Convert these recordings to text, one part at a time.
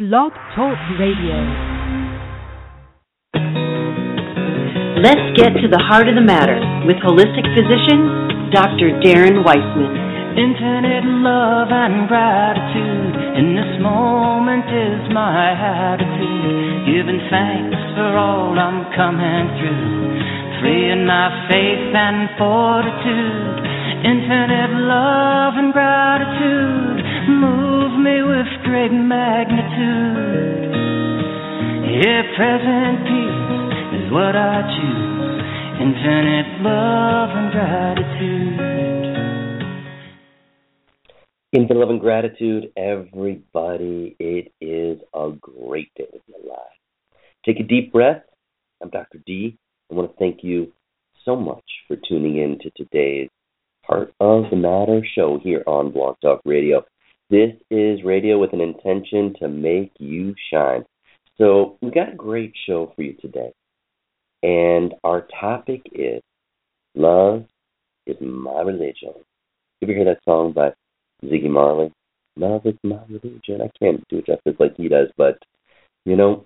Blog Talk Radio. Let's get to the heart of the matter with holistic physician Dr. Darren Weissman. Infinite love and gratitude in this moment is my attitude. Giving thanks for all I'm coming through, freeing my faith and fortitude. Infinite love and gratitude move me with great magnitude. Yeah, present peace is what I choose. Infinite love and gratitude. Infinite love and gratitude, everybody. It is a great day to be alive. Take a deep breath. I'm Dr. D. I want to thank you so much for tuning in to today's Heart of the Matter show here on Blog Talk Radio. This is radio with an intention to make you shine. So, we got a great show for you today. And our topic is Love is My Religion. You ever hear that song by Ziggy Marley? Love is my religion. I can't do it justice like he does, but, you know,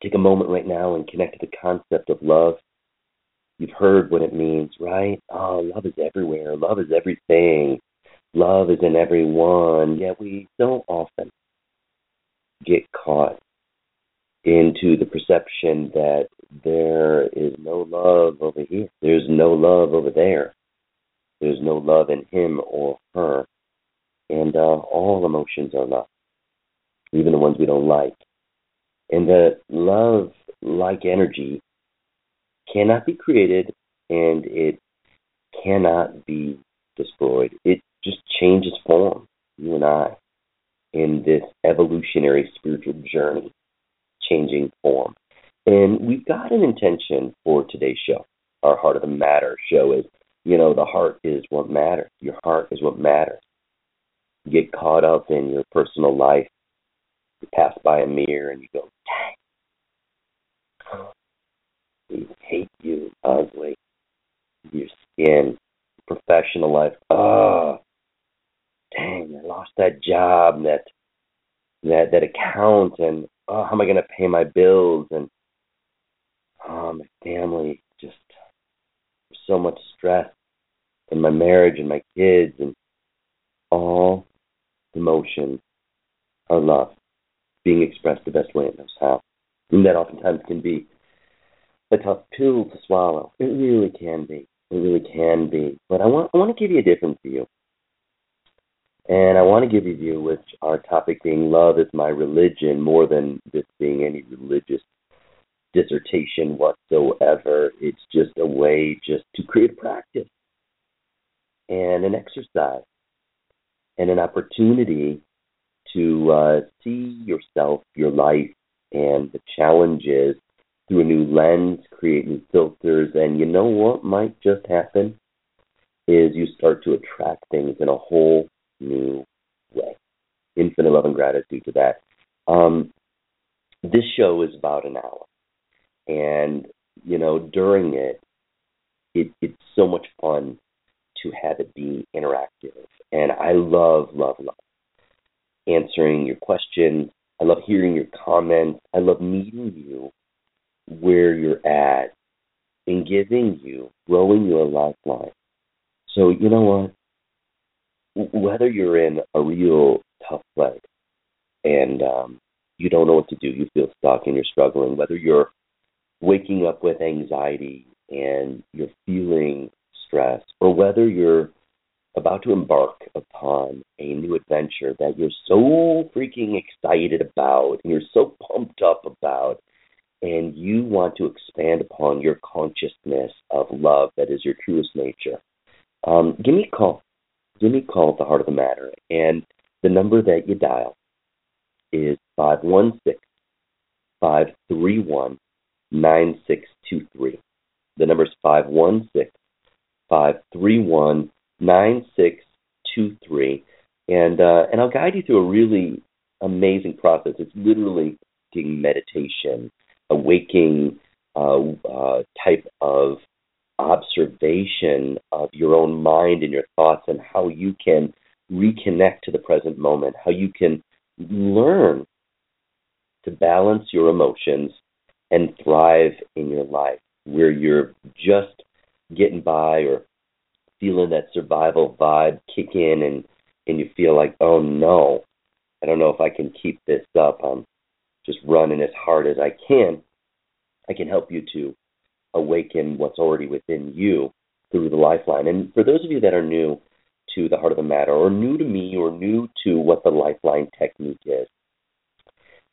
take a moment right now and connect to the concept of love. You've heard what it means, right? Oh, love is everywhere. Love is everything. Love is in everyone. Yet we so often get caught into the perception that there is no love over here. There's no love over there. There's no love in him or her. And uh, all emotions are love, even the ones we don't like. And that love, like energy, cannot be created and it cannot be destroyed. It just changes form, you and I, in this evolutionary spiritual journey, changing form. And we've got an intention for today's show. Our Heart of the Matter show is, you know, the heart is what matters. Your heart is what matters. You get caught up in your personal life. You pass by a mirror and you go, dang, you hate you, ugly. Your skin, professional life. Oh, dang, I lost that job, that that that account, and oh, how am I going to pay my bills? And oh, my family, just so much stress, and my marriage, and my kids, and all emotions are love being expressed the best way it knows how. And that oftentimes can be a tough pill to swallow. It really can be. It really can be. But I want I want to give you a different view. And I want to give you a view which our topic being love is my religion more than this being any religious dissertation whatsoever. It's just a way just to create a practice and an exercise and an opportunity to uh, see yourself, your life, and the challenges through a new lens, create new filters, and you know what might just happen is you start to attract things in a whole new way. Infinite love and gratitude to that. Um, this show is about an hour, and you know during it, it it's so much fun to have it be interactive, and I love, love, love answering your questions. I love hearing your comments. I love meeting you where you're at and giving you, growing your lifeline. So, you know what? Whether you're in a real tough place and um, you don't know what to do, you feel stuck and you're struggling, whether you're waking up with anxiety and you're feeling stress, or whether you're about to embark upon a new adventure that you're so freaking excited about and you're so pumped up about, and you want to expand upon your consciousness of love that is your truest nature, um, give me a call. Give me a call at the heart of the matter. And the number that you dial is 516 531 9623. The number is 516 531 9623. And, uh, and I'll guide you through a really amazing process. It's literally meditation, a waking uh, uh, type of observation of your own mind and your thoughts and how you can reconnect to the present moment, how you can learn to balance your emotions and thrive in your life where you're just getting by or feeling that survival vibe kick in and and you feel like oh no i don't know if i can keep this up. I'm just running as hard as i can. I can help you to awaken what's already within you through the lifeline and for those of you that are new to the heart of the matter or new to me or new to what the lifeline technique is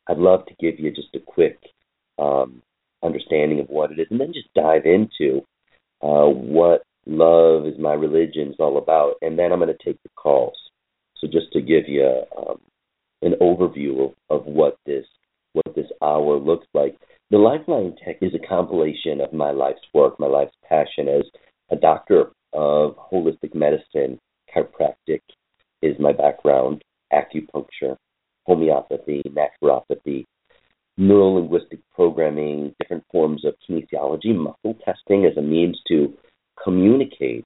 i'd love to give you just a quick um, understanding of what it is and then just dive into uh, what love is my religion is all about, and then I'm going to take the calls. So just to give you um, an overview of, of what this what this hour looks like, the Lifeline Tech is a compilation of my life's work, my life's passion as a doctor of holistic medicine, chiropractic is my background, acupuncture, homeopathy, naturopathy, neurolinguistic programming, different forms of kinesiology, muscle testing as a means to communicate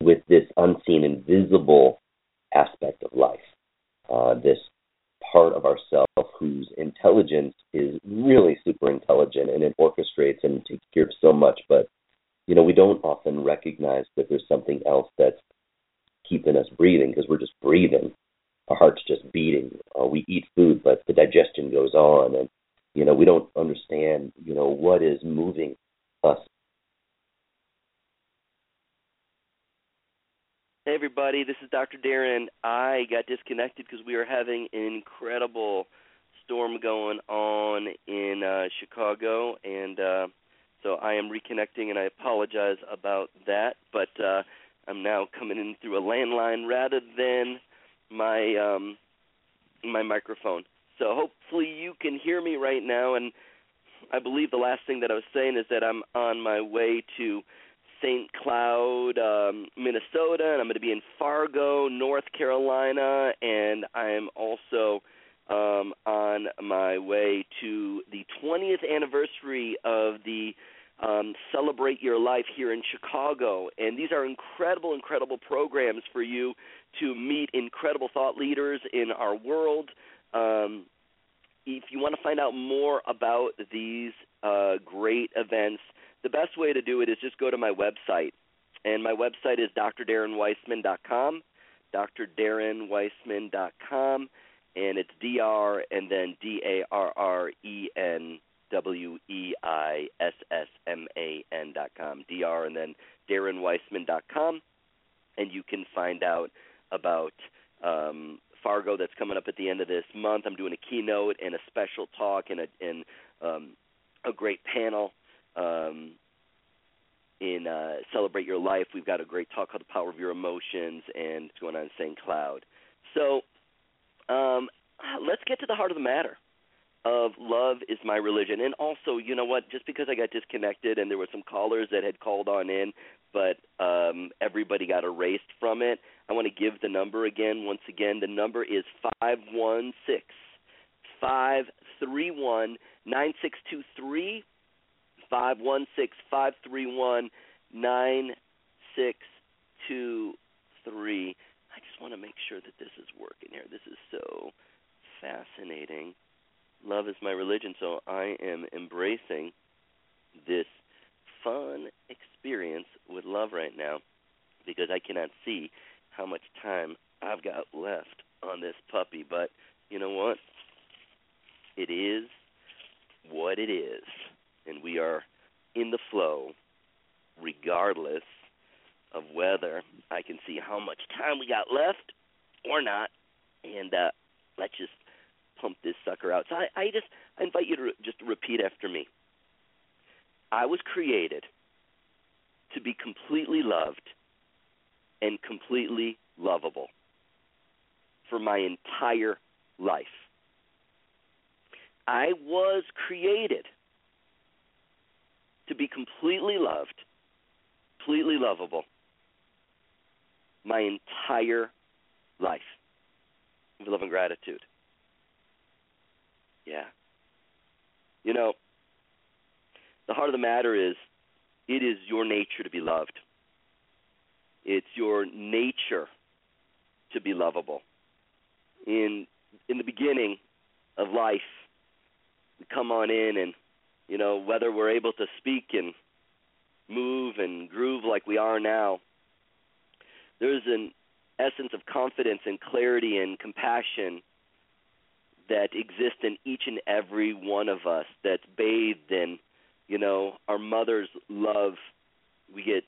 with this unseen, invisible aspect of life, uh, this part of ourself whose intelligence is really super intelligent and it orchestrates and takes care of so much, but you know we don't often recognize that there's something else that's keeping us breathing because we're just breathing. Our heart's just beating. Uh, we eat food, but the digestion goes on, and you know we don't understand you know what is moving us Hey everybody, this is Dr. Darren. I got disconnected because we were having an incredible storm going on in uh, Chicago, and uh, so I am reconnecting, and I apologize about that. But uh, I'm now coming in through a landline rather than my um, my microphone. So hopefully you can hear me right now. And I believe the last thing that I was saying is that I'm on my way to St. Cloud, um, Minnesota, and I'm going to be in Fargo, North Carolina, and I'm also um, on my way to the 20th anniversary of the um, Celebrate Your Life here in Chicago. And these are incredible, incredible programs for you to meet incredible thought leaders in our world. Um, if you want to find out more about these uh, great events, the best way to do it is just go to my website. And my website is drdarrenweissman.com, drdarrenweissman.com, and it's D-R and then D-A-R-R-E-N-W-E-I-S-S-M-A-N dot com, D-R and then darrenweissman.com, and you can find out about um, Fargo that's coming up at the end of this month. I'm doing a keynote and a special talk and a, and um, a great panel um, in uh, Celebrate Your Life, we've got a great talk called The Power of Your Emotions, and it's going on in St. Cloud. So um, let's get to the heart of the matter of love is my religion. And also, you know what? Just because I got disconnected and there were some callers that had called on in, but um, everybody got erased from it, I want to give the number again. Once again, the number is five one six five one six five three one nine six two three. I just want to make sure that this is working here. This is so fascinating. Love is my religion, so I am embracing this fun experience with love right now because I cannot see how much time I've got left on this puppy. But you know what? It is what it is and we are in the flow regardless of whether I can see how much time we got left or not. And uh, let's just pump this sucker out. So I, I just I invite you to re- just repeat after me. I was created to be completely loved and completely lovable for my entire life. I was created to be completely loved, completely lovable my entire life with love and gratitude. Yeah. You know, the heart of the matter is it is your nature to be loved. It's your nature to be lovable. In in the beginning of life, we come on in and you know, whether we're able to speak and move and groove like we are now, there's an essence of confidence and clarity and compassion that exists in each and every one of us that's bathed in, you know, our mother's love. We get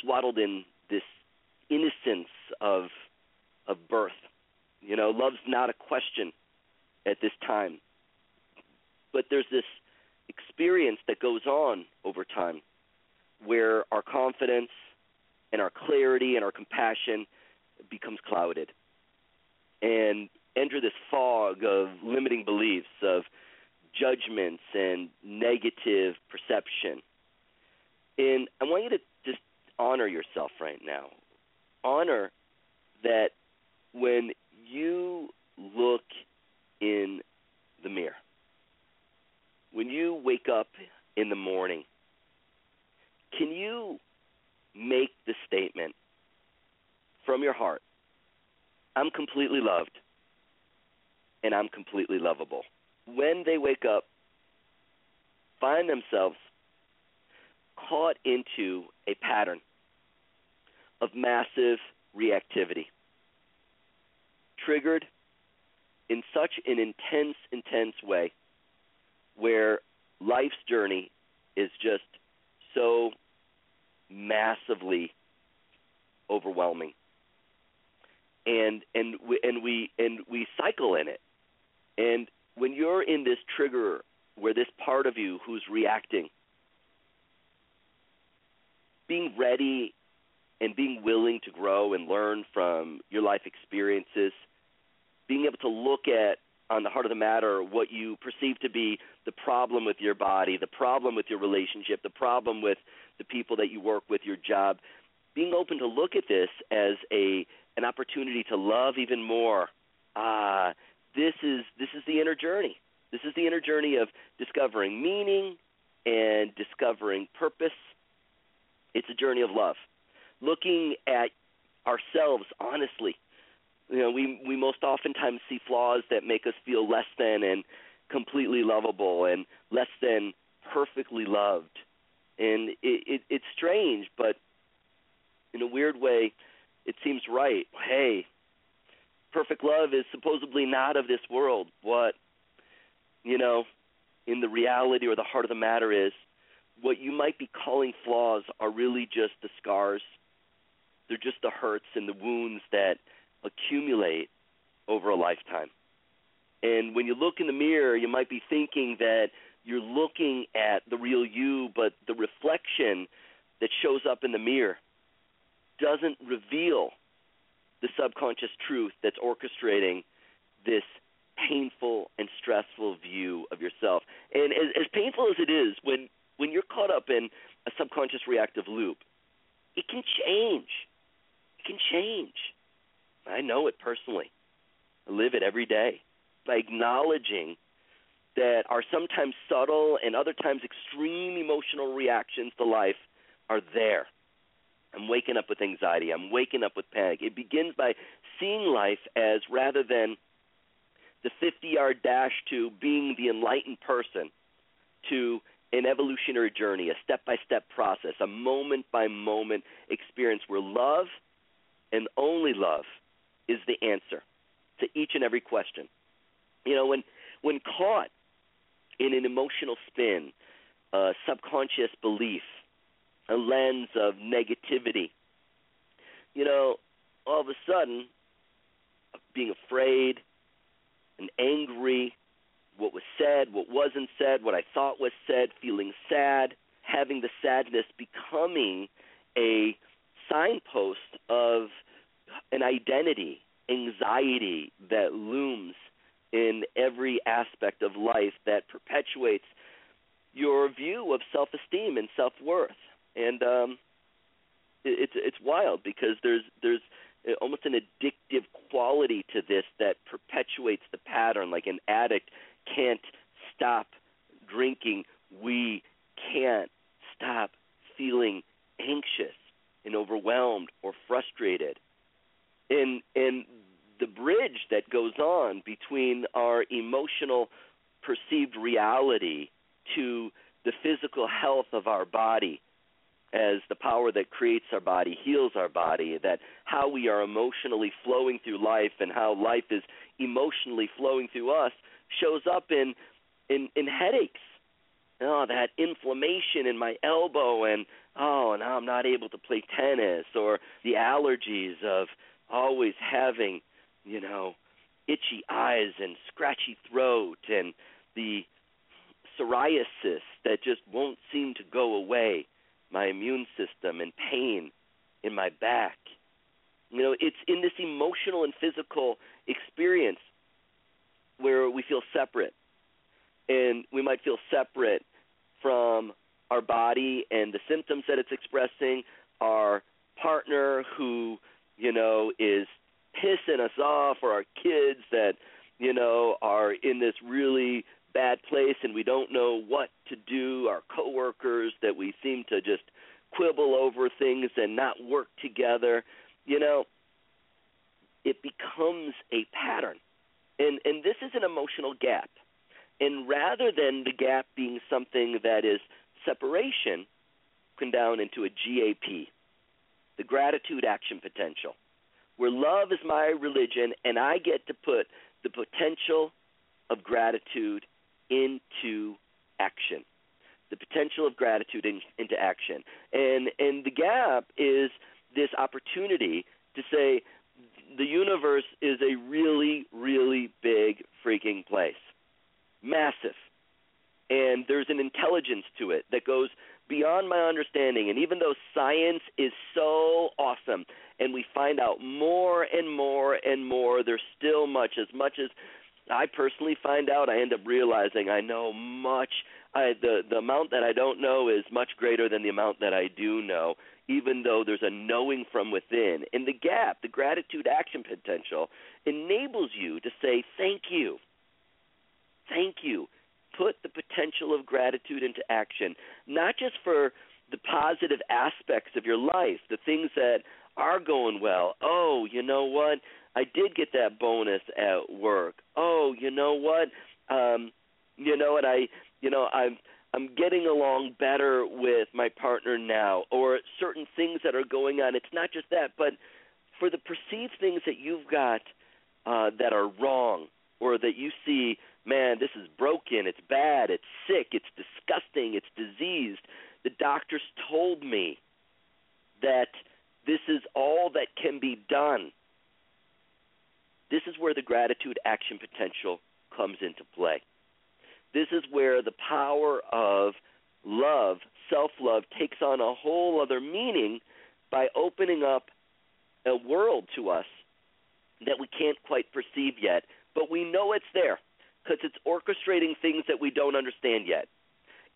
swaddled in this innocence of of birth. You know, love's not a question at this time. But there's this experience that goes on over time where our confidence and our clarity and our compassion becomes clouded and enter this fog of limiting beliefs of judgments and negative perception. And i want you to just honor yourself right now. Honor that when you look in the mirror when you wake up in the morning can you make the statement from your heart I'm completely loved and I'm completely lovable. When they wake up, find themselves caught into a pattern of massive reactivity, triggered in such an intense, intense way where life's journey is just so massively overwhelming. And and we and we and we cycle in it. And when you're in this trigger where this part of you who's reacting being ready and being willing to grow and learn from your life experiences being able to look at on the heart of the matter what you perceive to be the problem with your body, the problem with your relationship, the problem with the people that you work with, your job, being open to look at this as a an opportunity to love even more. Uh, this is this is the inner journey. This is the inner journey of discovering meaning and discovering purpose. It's a journey of love. Looking at ourselves honestly you know we we most oftentimes see flaws that make us feel less than and completely lovable and less than perfectly loved. And it, it it's strange but in a weird way it seems right. Hey perfect love is supposedly not of this world. What you know in the reality or the heart of the matter is what you might be calling flaws are really just the scars. They're just the hurts and the wounds that accumulate over a lifetime. And when you look in the mirror, you might be thinking that you're looking at the real you, but the reflection that shows up in the mirror doesn't reveal the subconscious truth that's orchestrating this painful and stressful view of yourself. And as, as painful as it is, when when you're caught up in a subconscious reactive loop, it can change. It can change. I know it personally. I live it every day by acknowledging that our sometimes subtle and other times extreme emotional reactions to life are there. I'm waking up with anxiety. I'm waking up with panic. It begins by seeing life as rather than the 50 yard dash to being the enlightened person to an evolutionary journey, a step by step process, a moment by moment experience where love and only love is the answer to each and every question. You know, when when caught in an emotional spin, a subconscious belief, a lens of negativity, you know, all of a sudden, being afraid and angry, what was said, what wasn't said, what I thought was said, feeling sad, having the sadness becoming a signpost of an identity, anxiety that looms in every aspect of life that perpetuates your view of self-esteem and self-worth. And um, it, it's it's wild because there's there's almost an addictive quality to this that perpetuates the pattern. Like an addict can't stop drinking, we can't stop feeling anxious and overwhelmed or frustrated. And and the bridge that goes on between our emotional perceived reality to the physical health of our body as the power that creates our body heals our body that how we are emotionally flowing through life and how life is emotionally flowing through us shows up in in in headaches. Oh that inflammation in my elbow and oh now I'm not able to play tennis or the allergies of always having you know itchy eyes and scratchy throat and the psoriasis that just won't seem to go away my immune system and pain in my back. You know, it's in this emotional and physical experience where we feel separate. And we might feel separate from our body and the symptoms that it's expressing, our partner who, you know, is pissing us off, or our kids that, you know, are in this really bad place and we don't know what to do, our coworkers that we seem to just quibble over things and not work together, you know, it becomes a pattern. And and this is an emotional gap. And rather than the gap being something that is separation, broken down into a GAP, the gratitude action potential, where love is my religion and I get to put the potential of gratitude into action the potential of gratitude in, into action. And and the gap is this opportunity to say the universe is a really really big freaking place massive and there's an intelligence to it that goes beyond my understanding and even though science is so awesome and we find out more and more and more there's still much as much as I personally find out, I end up realizing I know much. I, the the amount that I don't know is much greater than the amount that I do know, even though there's a knowing from within. And the gap, the gratitude action potential, enables you to say thank you. Thank you. Put the potential of gratitude into action, not just for the positive aspects of your life, the things that are going well. Oh, you know what? I did get that bonus at work. Oh, you know what? Um, you know what? I, you know, I'm I'm getting along better with my partner now, or certain things that are going on. It's not just that, but for the perceived things that you've got uh, that are wrong, or that you see, man, this is broken, it's bad, it's sick, it's disgusting, it's diseased. The doctors told me that this is all that can be done. This is where the gratitude action potential comes into play. This is where the power of love, self love, takes on a whole other meaning by opening up a world to us that we can't quite perceive yet, but we know it's there because it's orchestrating things that we don't understand yet.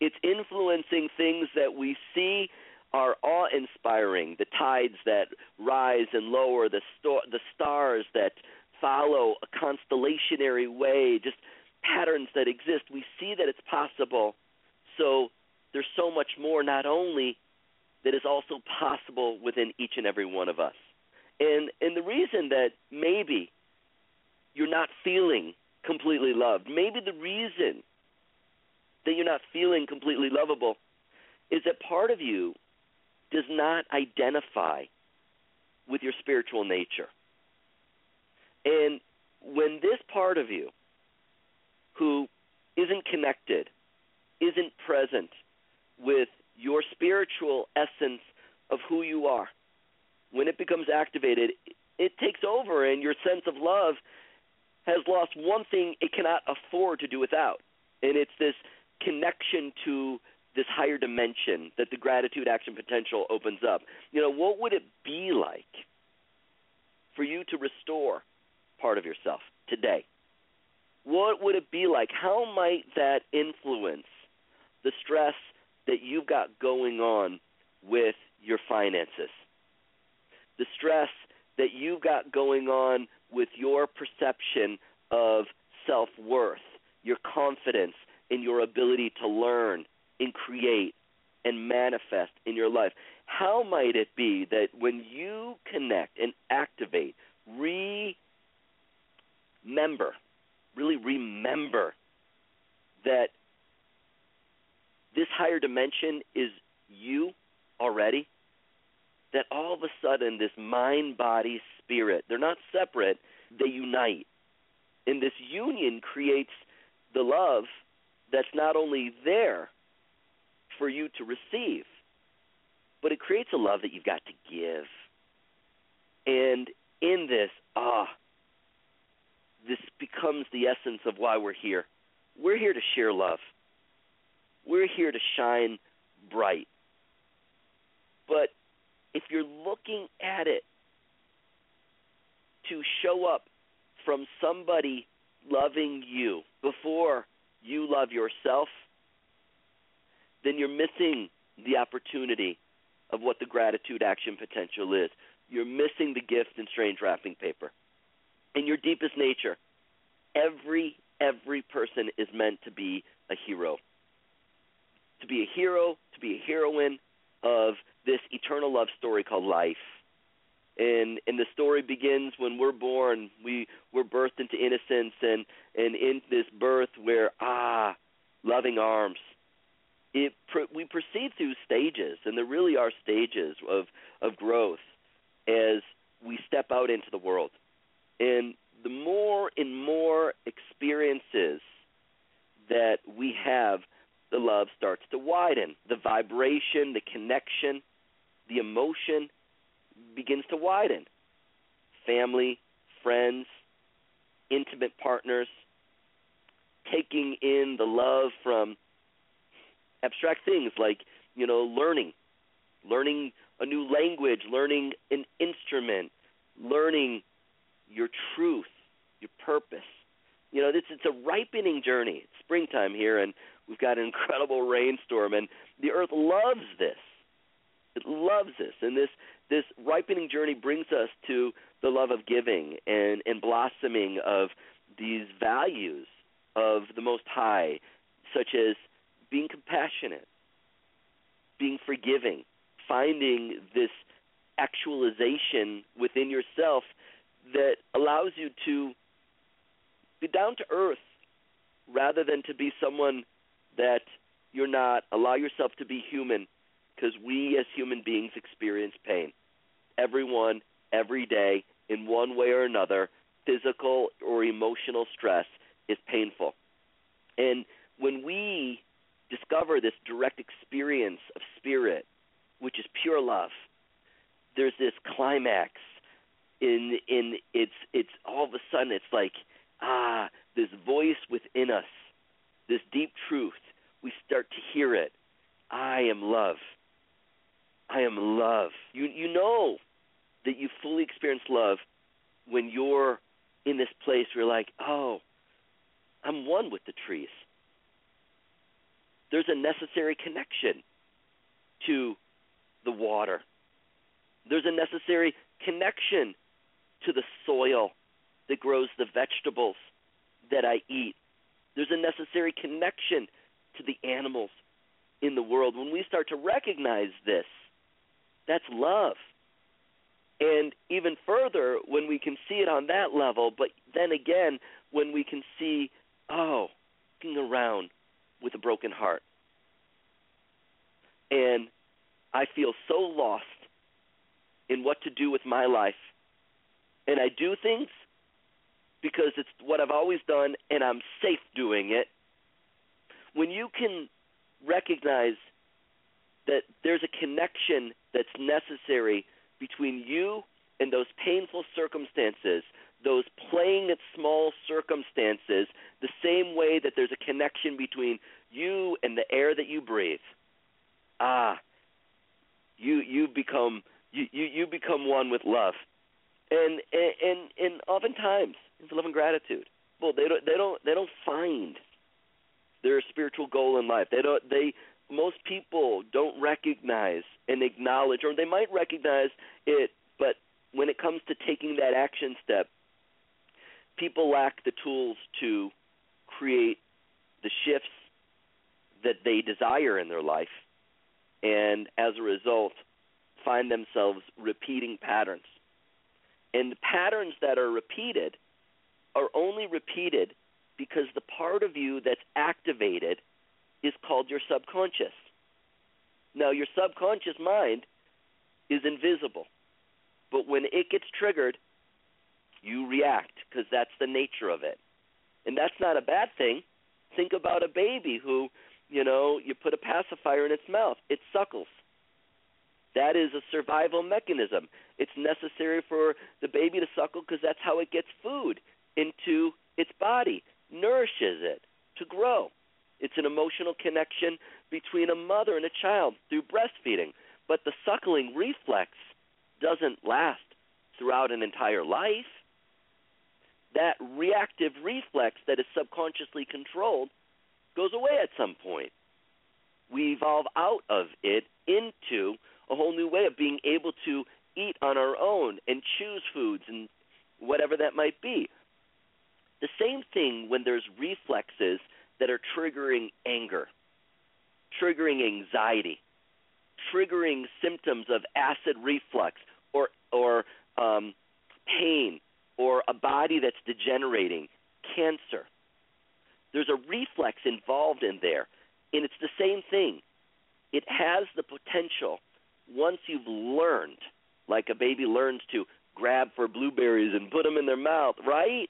It's influencing things that we see are awe inspiring the tides that rise and lower, the, sto- the stars that follow a constellationary way, just patterns that exist. We see that it's possible. So there's so much more, not only that is also possible within each and every one of us. And and the reason that maybe you're not feeling completely loved, maybe the reason that you're not feeling completely lovable is that part of you does not identify with your spiritual nature. And when this part of you, who isn't connected, isn't present with your spiritual essence of who you are, when it becomes activated, it takes over, and your sense of love has lost one thing it cannot afford to do without. And it's this connection to this higher dimension that the gratitude action potential opens up. You know, what would it be like for you to restore part of yourself today. what would it be like? How might that influence the stress that you've got going on with your finances? The stress that you've got going on with your perception of self worth, your confidence in your ability to learn and create and manifest in your life. How might it be that when you connect and activate, remember, really remember that this higher dimension is you already, that all of a sudden this mind, body, spirit, they're not separate, they unite. And this union creates the love that's not only there for you to receive, but it creates a love that you've got to give. And in this, ah, this becomes the essence of why we're here. We're here to share love. We're here to shine bright. But if you're looking at it to show up from somebody loving you before you love yourself, then you're missing the opportunity of what the gratitude action potential is. You're missing the gift in strange wrapping paper. In your deepest nature, every every person is meant to be a hero. To be a hero, to be a heroine of this eternal love story called life. And and the story begins when we're born. We we're birthed into innocence and and in this birth where ah, loving arms. It we proceed through stages, and there really are stages of of growth as we step out into the world. And the more and more experiences that we have, the love starts to widen. The vibration, the connection, the emotion begins to widen. Family, friends, intimate partners, taking in the love from abstract things like, you know, learning, learning a new language, learning an instrument, learning your truth, your purpose. You know, this it's a ripening journey. It's springtime here and we've got an incredible rainstorm and the earth loves this. It loves this. And this this ripening journey brings us to the love of giving and, and blossoming of these values of the Most High, such as being compassionate, being forgiving, finding this actualization within yourself that allows you to be down to earth rather than to be someone that you're not. Allow yourself to be human because we as human beings experience pain. Everyone, every day, in one way or another, physical or emotional stress is painful. And when we discover this direct experience of spirit, which is pure love, there's this climax in in it's it's all of a sudden it's like ah this voice within us this deep truth we start to hear it i am love i am love you you know that you fully experience love when you're in this place where you're like oh i'm one with the trees there's a necessary connection to the water. There's a necessary connection to the soil that grows the vegetables that I eat. There's a necessary connection to the animals in the world. When we start to recognize this, that's love. And even further, when we can see it on that level, but then again, when we can see, oh, looking around with a broken heart. And I feel so lost in what to do with my life. And I do things because it's what I've always done and I'm safe doing it. When you can recognize that there's a connection that's necessary between you and those painful circumstances, those playing at small circumstances, the same way that there's a connection between you and the air that you breathe. Ah, you you become you, you, you become one with love. And and and oftentimes love and gratitude. Well, they don't they don't they don't find their spiritual goal in life. They don't they most people don't recognize and acknowledge or they might recognize it, but when it comes to taking that action step, people lack the tools to create the shifts that they desire in their life and as a result find themselves repeating patterns. And the patterns that are repeated are only repeated because the part of you that's activated is called your subconscious. Now, your subconscious mind is invisible, but when it gets triggered, you react because that's the nature of it. And that's not a bad thing. Think about a baby who, you know, you put a pacifier in its mouth, it suckles. That is a survival mechanism. It's necessary for the baby to suckle because that's how it gets food into its body, nourishes it to grow. It's an emotional connection between a mother and a child through breastfeeding. But the suckling reflex doesn't last throughout an entire life. That reactive reflex that is subconsciously controlled goes away at some point. We evolve out of it into a whole new way of being able to eat on our own and choose foods and whatever that might be. The same thing when there's reflexes that are triggering anger, triggering anxiety, triggering symptoms of acid reflux or or um, pain or a body that's degenerating, cancer. There's a reflex involved in there, and it's the same thing. It has the potential once you've learned, like a baby learns to grab for blueberries and put them in their mouth, right?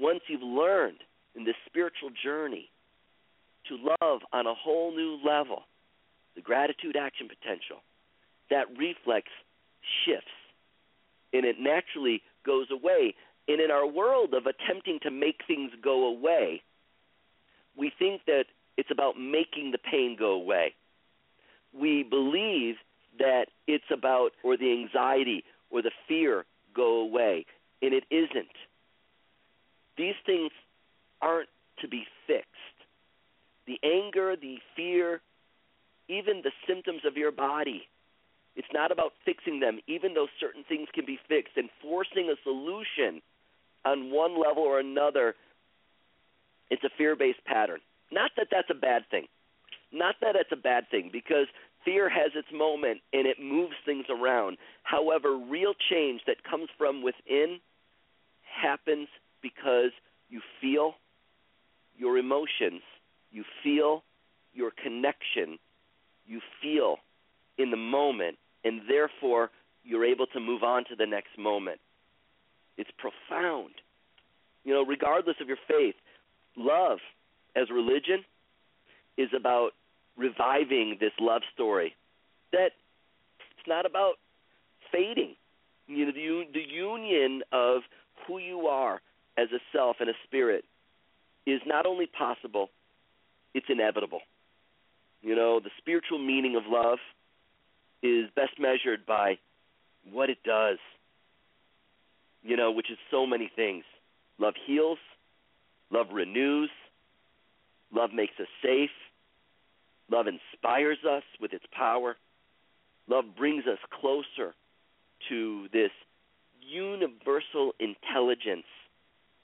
Once you've learned in this spiritual journey to love on a whole new level, the gratitude action potential, that reflex shifts and it naturally goes away. And in our world of attempting to make things go away, we think that it's about making the pain go away. We believe that it's about, or the anxiety or the fear go away, and it isn't. These things aren't to be fixed. The anger, the fear, even the symptoms of your body, it's not about fixing them, even though certain things can be fixed, and forcing a solution on one level or another. It's a fear based pattern. Not that that's a bad thing. Not that it's a bad thing, because fear has its moment and it moves things around. However, real change that comes from within happens because you feel your emotions, you feel your connection, you feel in the moment, and therefore you're able to move on to the next moment. It's profound. You know, regardless of your faith, love as religion is about reviving this love story that it's not about fading. You know, the, the union of who you are as a self and a spirit is not only possible, it's inevitable. You know, the spiritual meaning of love is best measured by what it does, you know, which is so many things. Love heals, love renews, love makes us safe, love inspires us with its power, love brings us closer to this universal intelligence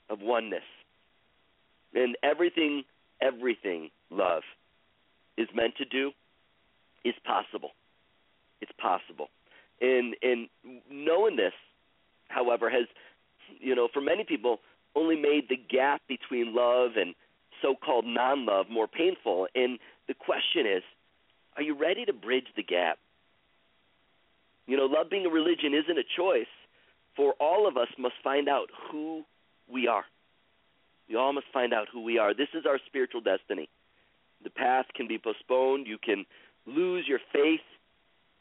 of oneness. And everything, everything love is meant to do is possible. It's possible. And and knowing this, however, has you know, for many people only made the gap between love and so-called non-love more painful. And the question is, are you ready to bridge the gap? You know, love being a religion isn't a choice. For all of us must find out who we are. We all must find out who we are. This is our spiritual destiny. The path can be postponed. You can lose your faith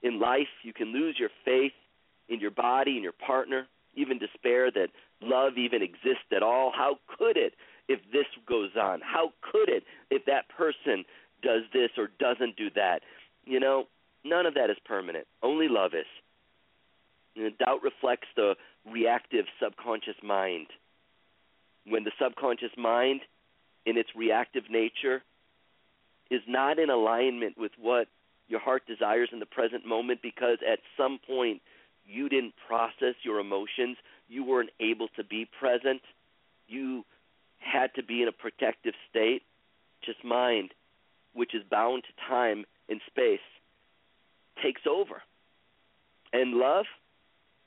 in life. You can lose your faith in your body, in your partner, even despair that love even exists at all. How could it if this goes on? How could it if that person does this or doesn't do that? You know, none of that is permanent. Only love is. And doubt reflects the reactive subconscious mind. When the subconscious mind, in its reactive nature, is not in alignment with what your heart desires in the present moment because at some point you didn't process your emotions, you weren't able to be present, you had to be in a protective state, just mind, which is bound to time and space, takes over. And love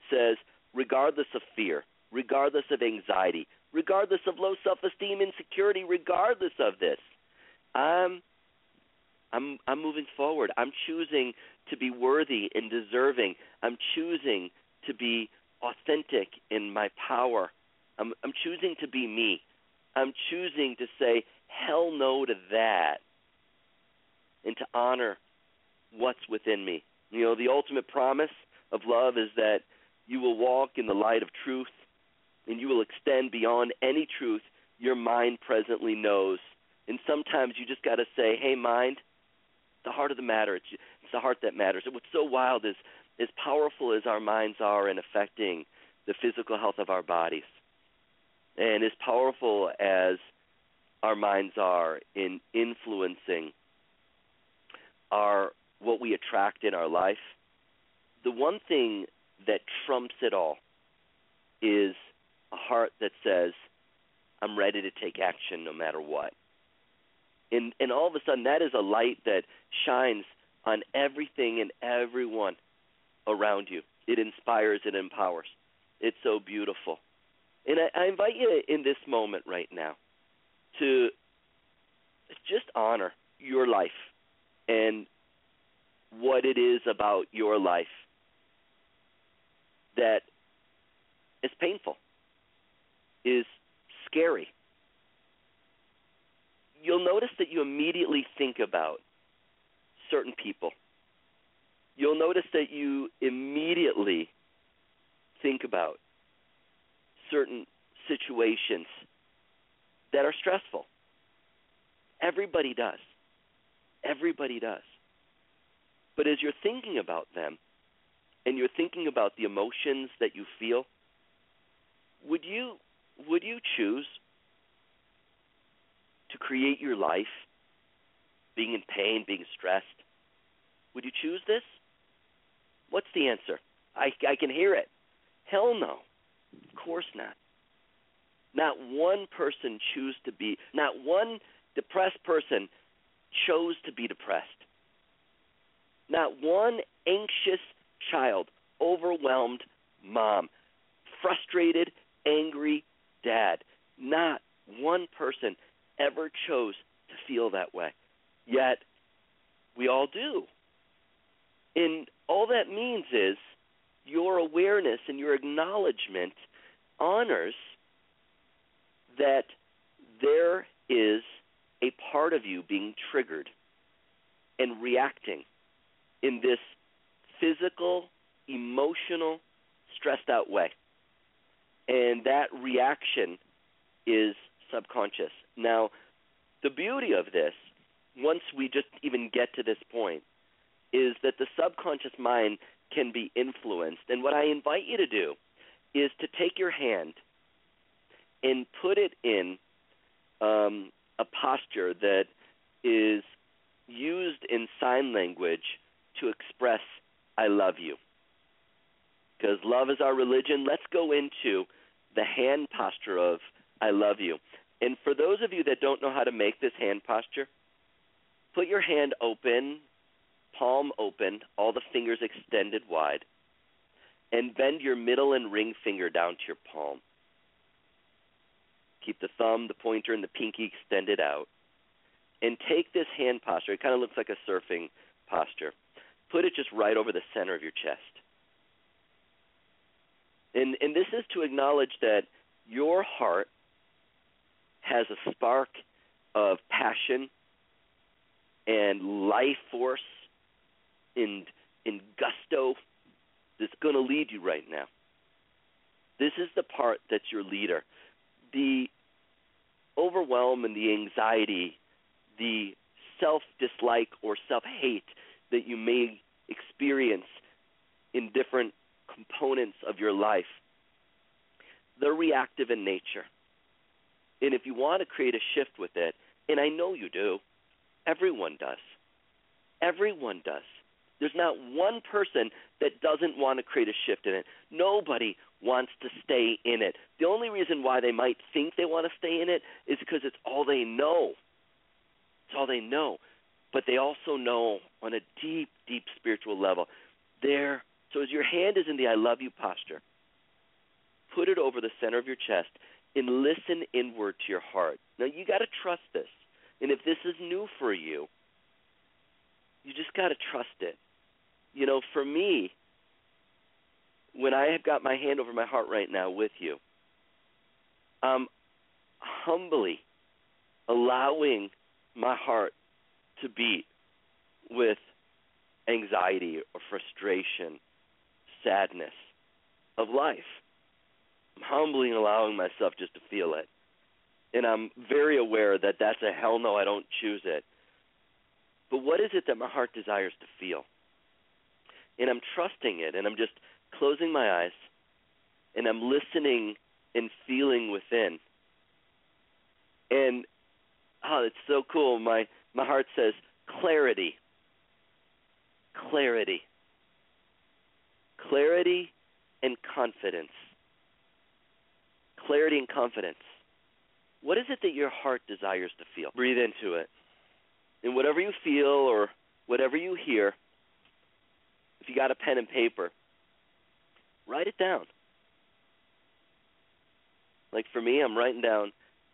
says, regardless of fear, regardless of anxiety, regardless of low self esteem, insecurity, regardless of this, I'm I'm I'm moving forward. I'm choosing to be worthy and deserving. I'm choosing to be authentic in my power. I'm I'm choosing to be me. I'm choosing to say hell no to that and to honor what's within me. You know, the ultimate promise of love is that you will walk in the light of truth and you will extend beyond any truth your mind presently knows. And sometimes you just got to say, "Hey mind, the heart of the matter. It's, it's the heart that matters." And what's so wild is as powerful as our minds are in affecting the physical health of our bodies, and as powerful as our minds are in influencing our what we attract in our life, the one thing that trumps it all is a heart that says, I'm ready to take action no matter what. And and all of a sudden that is a light that shines on everything and everyone around you. It inspires, it empowers. It's so beautiful. And I, I invite you in this moment right now to just honor your life and what it is about your life that is painful, is scary. You'll notice that you immediately think about certain people. You'll notice that you immediately think about certain situations that are stressful. Everybody does. Everybody does. But as you're thinking about them and you're thinking about the emotions that you feel, would you would you choose to create your life being in pain, being stressed? Would you choose this? What's the answer? I, I can hear it. Hell no. Of course not. Not one person choose to be, not one depressed person chose to be depressed. Not one anxious child, overwhelmed mom, frustrated, angry dad. Not one person ever chose to feel that way. Yet, we all do. And all that means is your awareness and your acknowledgement honors that there is a part of you being triggered and reacting in this physical, emotional, stressed out way. And that reaction is subconscious. Now, the beauty of this, once we just even get to this point, is that the subconscious mind can be influenced. And what I invite you to do is to take your hand and put it in um, a posture that is used in sign language to express I love you. Because love is our religion, let's go into the hand posture of I love you. And for those of you that don't know how to make this hand posture, put your hand open, palm open, all the fingers extended wide, and bend your middle and ring finger down to your palm. Keep the thumb, the pointer, and the pinky extended out. And take this hand posture. It kind of looks like a surfing posture. Put it just right over the center of your chest. And, and this is to acknowledge that your heart has a spark of passion and life force and, and gusto that's going to lead you right now. This is the part that's your leader. The overwhelm and the anxiety, the self dislike or self hate that you may experience in different components of your life, they're reactive in nature. And if you want to create a shift with it, and I know you do, everyone does. Everyone does. There's not one person that doesn't want to create a shift in it. Nobody wants to stay in it. The only reason why they might think they want to stay in it is because it's all they know. It's all they know. But they also know on a deep, deep spiritual level. There. So as your hand is in the I love you posture, put it over the center of your chest and listen inward to your heart. Now you got to trust this. And if this is new for you, you just got to trust it. You know, for me, when I have got my hand over my heart right now with you, I'm humbly allowing my heart to beat with anxiety or frustration, sadness of life. I'm humbly allowing myself just to feel it. And I'm very aware that that's a hell no, I don't choose it. But what is it that my heart desires to feel? And I'm trusting it, and I'm just closing my eyes, and I'm listening and feeling within. And oh, it's so cool. My my heart says clarity. Clarity. Clarity and confidence. Clarity and confidence. What is it that your heart desires to feel? Breathe into it. And whatever you feel or whatever you hear, if you got a pen and paper, write it down. Like for me, I'm writing down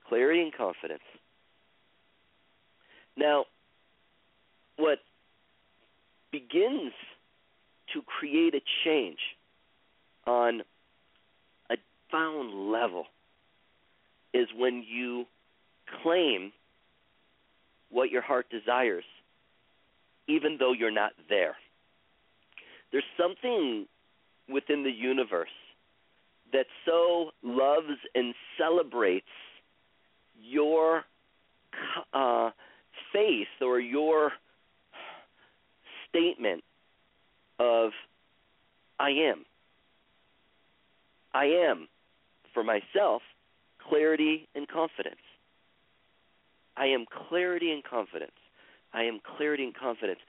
clarity and confidence. Now, what begins to create a change on a found level is when you claim what your heart desires, even though you're not there. There's something within the universe that so loves and celebrates your uh, faith or your statement of I am. I am, for myself, clarity and confidence. I am clarity and confidence. I am clarity and confidence.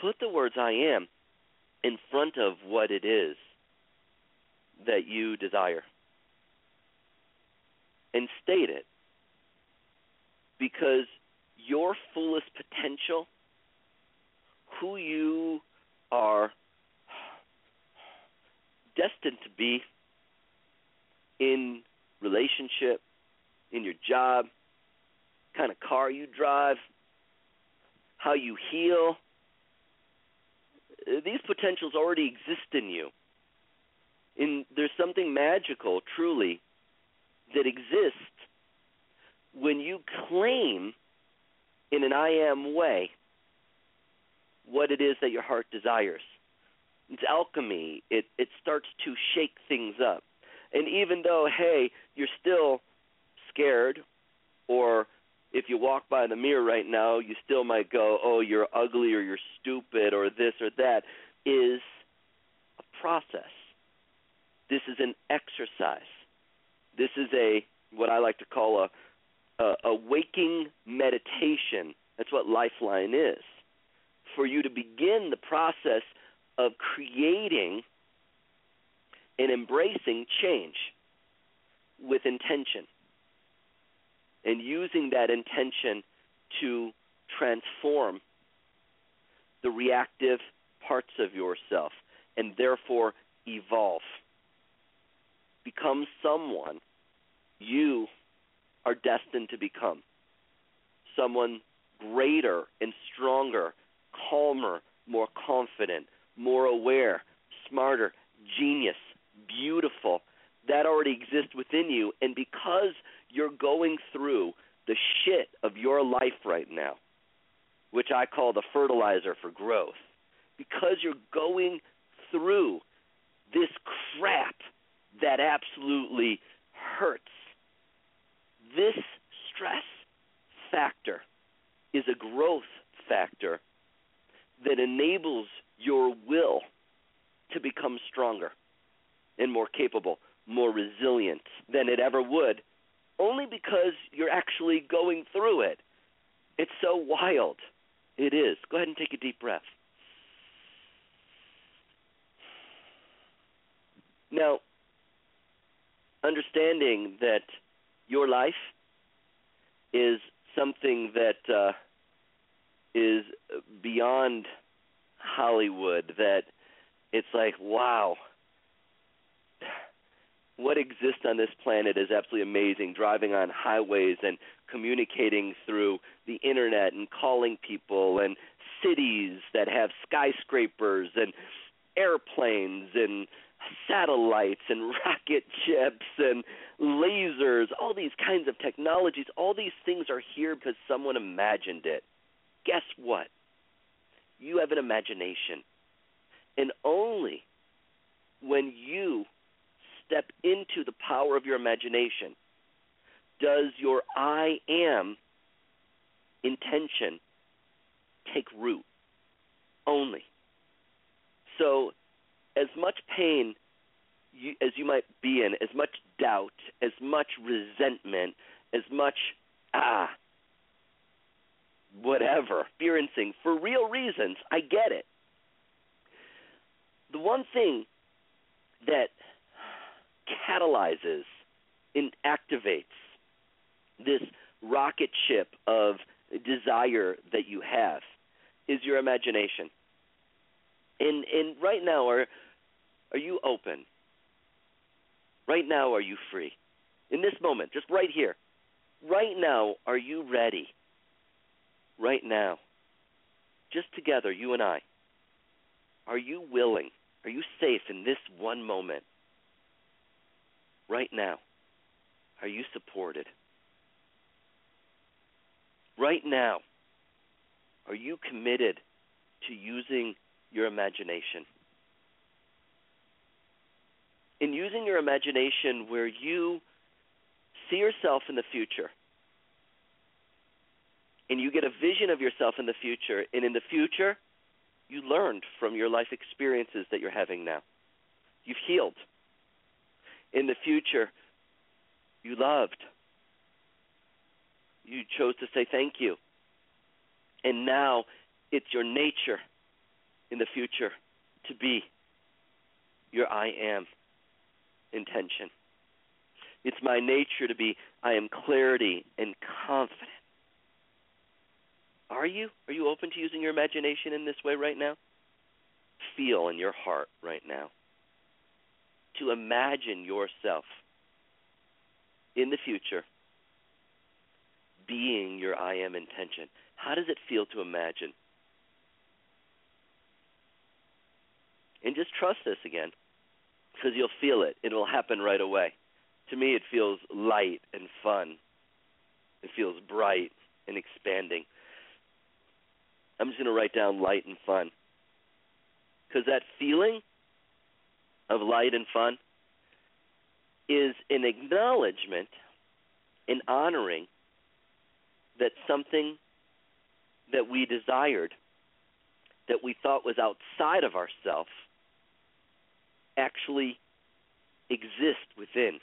Put the words I am in front of what it is that you desire and state it because your fullest potential, who you are destined to be in relationship, in your job, kind of car you drive, how you heal. Uh, these potentials already exist in you. In there's something magical, truly, that exists when you claim in an I am way what it is that your heart desires. It's alchemy. It it starts to shake things up. And even though, hey, you're still scared, or if you walk by the mirror right now, you still might go, oh, you're ugly or you're stupid or this or that, is a process. This is an exercise. This is a what I like to call a, a, a waking meditation. That's what Lifeline is. For you to begin the process of creating and embracing change with intention and using that intention to transform the reactive parts of yourself and therefore evolve. Become someone you are destined to become. Someone greater and stronger, calmer, more confident, more aware, smarter, genius, beautiful. That already exists within you. And because you're going through the shit of your life right now, which I call the fertilizer for growth, because you're going through this crap that absolutely hurts, this stress factor is a growth factor that enables your will to become stronger and more capable, more resilient than it ever would only because you're actually going through it. It's so wild. It is. Go ahead and take a deep breath. Now, understanding that your life is something that uh, is beyond Hollywood, that it's like, wow, what exists on this planet is absolutely amazing. Driving on highways and communicating through the internet and calling people and cities that have skyscrapers and airplanes and satellites and rocket ships and lasers, all these kinds of technologies, all these things are here because someone imagined it. Guess what? You have an imagination. And only when you step into the power of your imagination does your I am intention take root. Only. So, as much pain you, as you might be in, as much doubt, as much resentment, as much, ah, whatever, experiencing for real reasons, I get it. The one thing that catalyzes and activates this rocket ship of desire that you have is your imagination. And and right now are are you open? Right now are you free? In this moment, just right here. Right now are you ready? Right now. Just together, you and I. Are you willing? Are you safe in this one moment? Right now. Are you supported? Right now, are you committed to using your imagination? In using your imagination where you see yourself in the future and you get a vision of yourself in the future, and in the future, you learned from your life experiences that you're having now. You've healed. In the future, you loved. You chose to say thank you. And now it's your nature in the future to be your I am intention. It's my nature to be I am clarity and confident. Are you? Are you open to using your imagination in this way right now? Feel in your heart right now to imagine yourself in the future being your I am intention. How does it feel to imagine? And just trust this again because you'll feel it. It will happen right away. To me, it feels light and fun. It feels bright and expanding. I'm just going to write down light and fun. Because that feeling of light and fun is an acknowledgement, an honoring that something that we desired, that we thought was outside of ourself, actually exists within.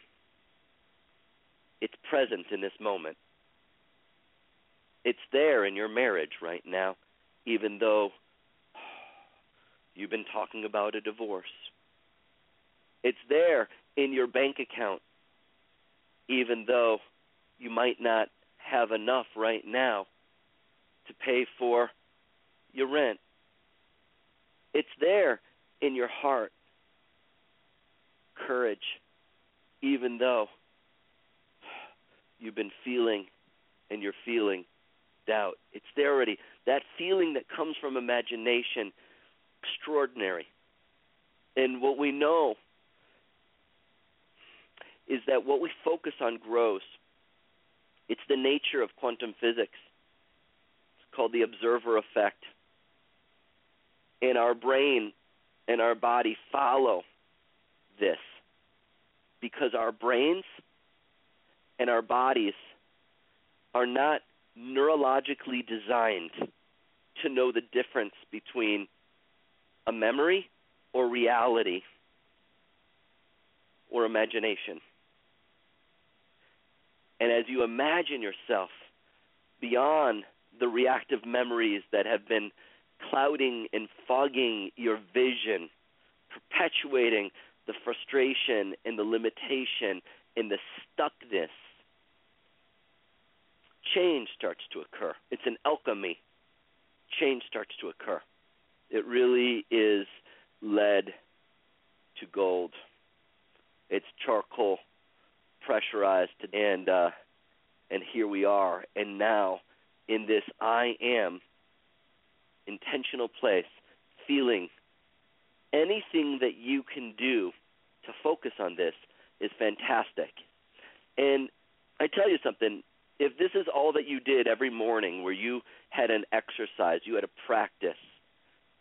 It's present in this moment. It's there in your marriage right now even though you've been talking about a divorce. It's there in your bank account, even though you might not have enough right now to pay for your rent. It's there in your heart. Courage, even though you've been feeling and you're feeling doubt. It's there already. That feeling that comes from imagination, extraordinary. And what we know is that what we focus on grows. It's the nature of quantum physics. It's called the observer effect. And our brain and our body follow this because our brains and our bodies are not neurologically designed to know the difference between a memory or reality or imagination. And as you imagine yourself beyond the reactive memories that have been clouding and fogging your vision, perpetuating the frustration and the limitation and the stuckness, change starts to occur. It's an alchemy. Change starts to occur. It really is lead to gold. It's charcoal pressurized and uh and here we are and now in this I am intentional place feeling anything that you can do to focus on this is fantastic. And I tell you something, if this is all that you did every morning where you had an exercise, you had a practice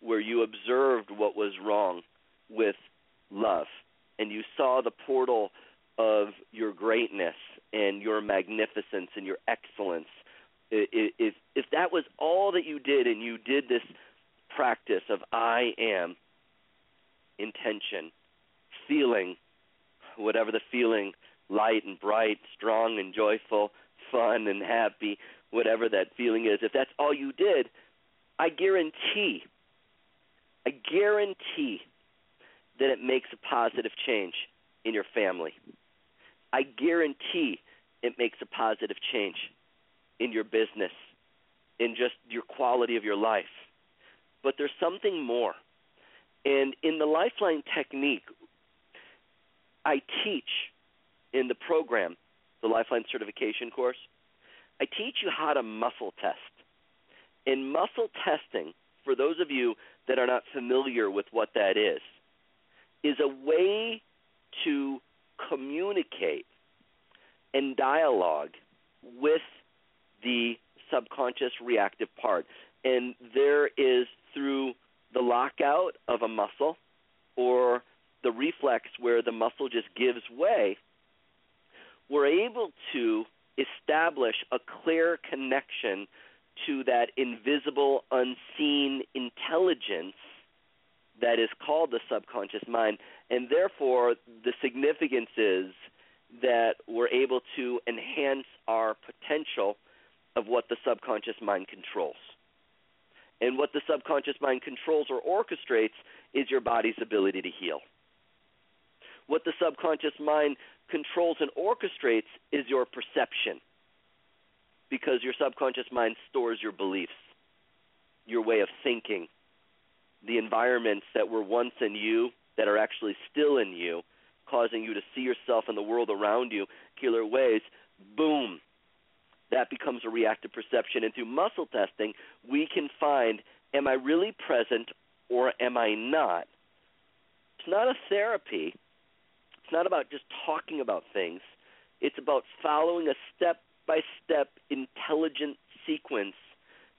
where you observed what was wrong with love and you saw the portal of your greatness and your magnificence and your excellence if if that was all that you did and you did this practice of I am intention feeling whatever the feeling light and bright strong and joyful fun and happy whatever that feeling is if that's all you did I guarantee I guarantee that it makes a positive change in your family. I guarantee it makes a positive change in your business, in just your quality of your life. But there's something more. And in the Lifeline technique, I teach in the program, the Lifeline certification course, I teach you how to muscle test. In muscle testing, for those of you that are not familiar with what that is, is a way to communicate and dialogue with the subconscious reactive part. And there is through the lockout of a muscle or the reflex where the muscle just gives way, we're able to establish a clear connection to that invisible, unseen intelligence that is called the subconscious mind. And therefore, the significance is that we're able to enhance our potential of what the subconscious mind controls. And what the subconscious mind controls or orchestrates is your body's ability to heal. What the subconscious mind controls and orchestrates is your perception because your subconscious mind stores your beliefs, your way of thinking, the environments that were once in you that are actually still in you, causing you to see yourself and the world around you killer ways, boom, that becomes a reactive perception. And through muscle testing, we can find am I really present or am I not? It's not a therapy. It's not about just talking about things. It's about following a step by step intelligent sequence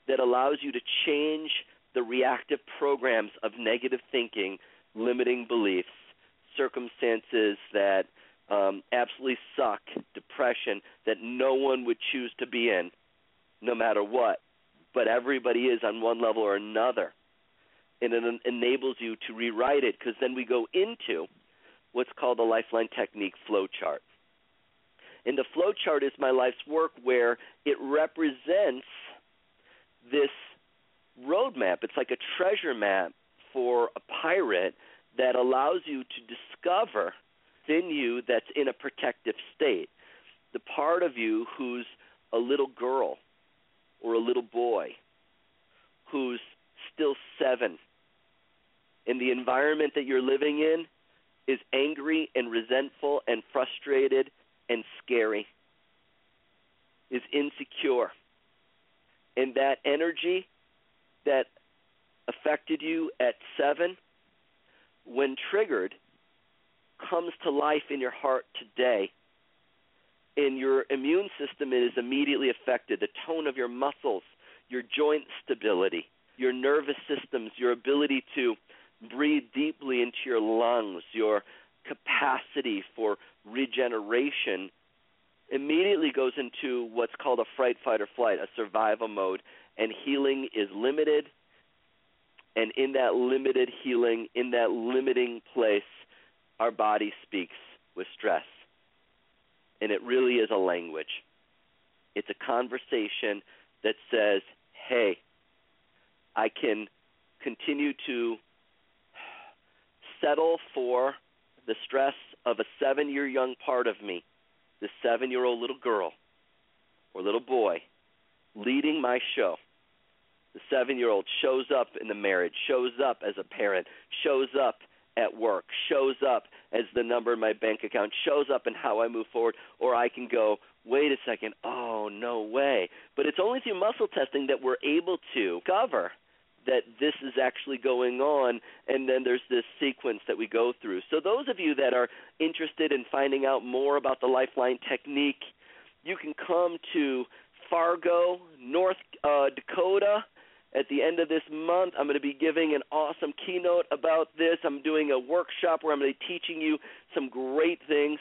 that allows you to change the reactive programs of negative thinking, limiting beliefs, circumstances that um, absolutely suck, depression that no one would choose to be in, no matter what. But everybody is on one level or another. And it en- enables you to rewrite it because then we go into what's called the Lifeline Technique flow chart. And the flow chart is my life's work where it represents this roadmap. It's like a treasure map for a pirate that allows you to discover within you that's in a protective state. The part of you who's a little girl or a little boy who's still seven. And the environment that you're living in is angry and resentful and frustrated and scary, is insecure. And that energy that affected you at seven, when triggered, comes to life in your heart today. And your immune system is immediately affected. The tone of your muscles, your joint stability, your nervous systems, your ability to breathe deeply into your lungs, your capacity for regeneration immediately goes into what's called a fright, fight, or flight, a survival mode, and healing is limited. And in that limited healing, in that limiting place, our body speaks with stress. And it really is a language. It's a conversation that says, hey, I can continue to settle for the stress of a seven year young part of me, the seven year old little girl or little boy leading my show. The seven year old shows up in the marriage, shows up as a parent, shows up at work, shows up as the number in my bank account, shows up in how I move forward, or I can go, wait a second, oh, no way. But it's only through muscle testing that we're able to cover that this is actually going on, and then there's this sequence that we go through. So, those of you that are interested in finding out more about the Lifeline technique, you can come to Fargo, North uh, Dakota at the end of this month. I'm going to be giving an awesome keynote about this. I'm doing a workshop where I'm going to be teaching you some great things.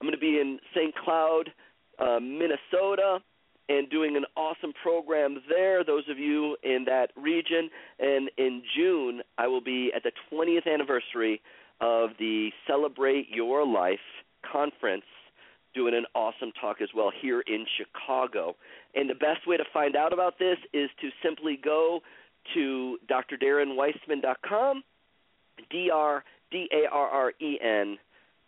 I'm going to be in St. Cloud, uh, Minnesota, and doing an awesome program there, those of you in that region. And in June, I will be at the 20th anniversary of the Celebrate Your Life conference doing an awesome talk as well here in Chicago. And the best way to find out about this is to simply go to drdarrenweissman.com, D R D A R R E N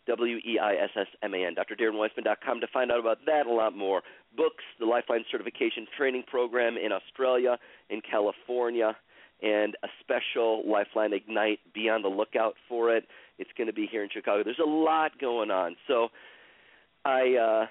W E I S S M A N, drdarrenweissman.com to find out about that a lot more. Books, the Lifeline Certification Training Program in Australia, in California, and a special Lifeline Ignite. Be on the lookout for it. It's going to be here in Chicago. There's a lot going on. So I uh,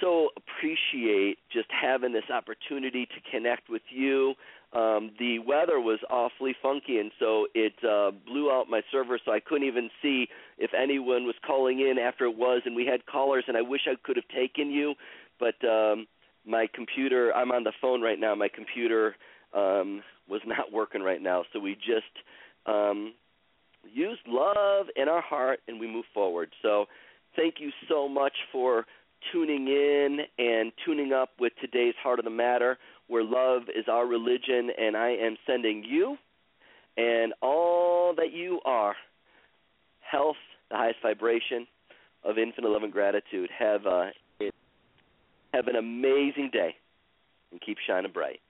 so appreciate just having this opportunity to connect with you. Um, the weather was awfully funky, and so it uh, blew out my server, so I couldn't even see if anyone was calling in after it was. And we had callers, and I wish I could have taken you, but um, my computer. I'm on the phone right now. My computer um, was not working right now, so we just um, used love in our heart, and we move forward. So thank you so much for tuning in and tuning up with today's Heart of the Matter, where love is our religion, and I am sending you and all that you are health, the highest vibration of infinite love and gratitude. Have a have an amazing day and keep shining bright.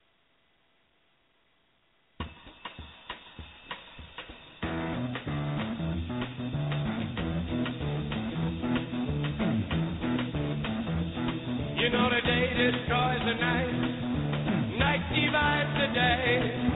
You know the day destroys the night, night divides the day.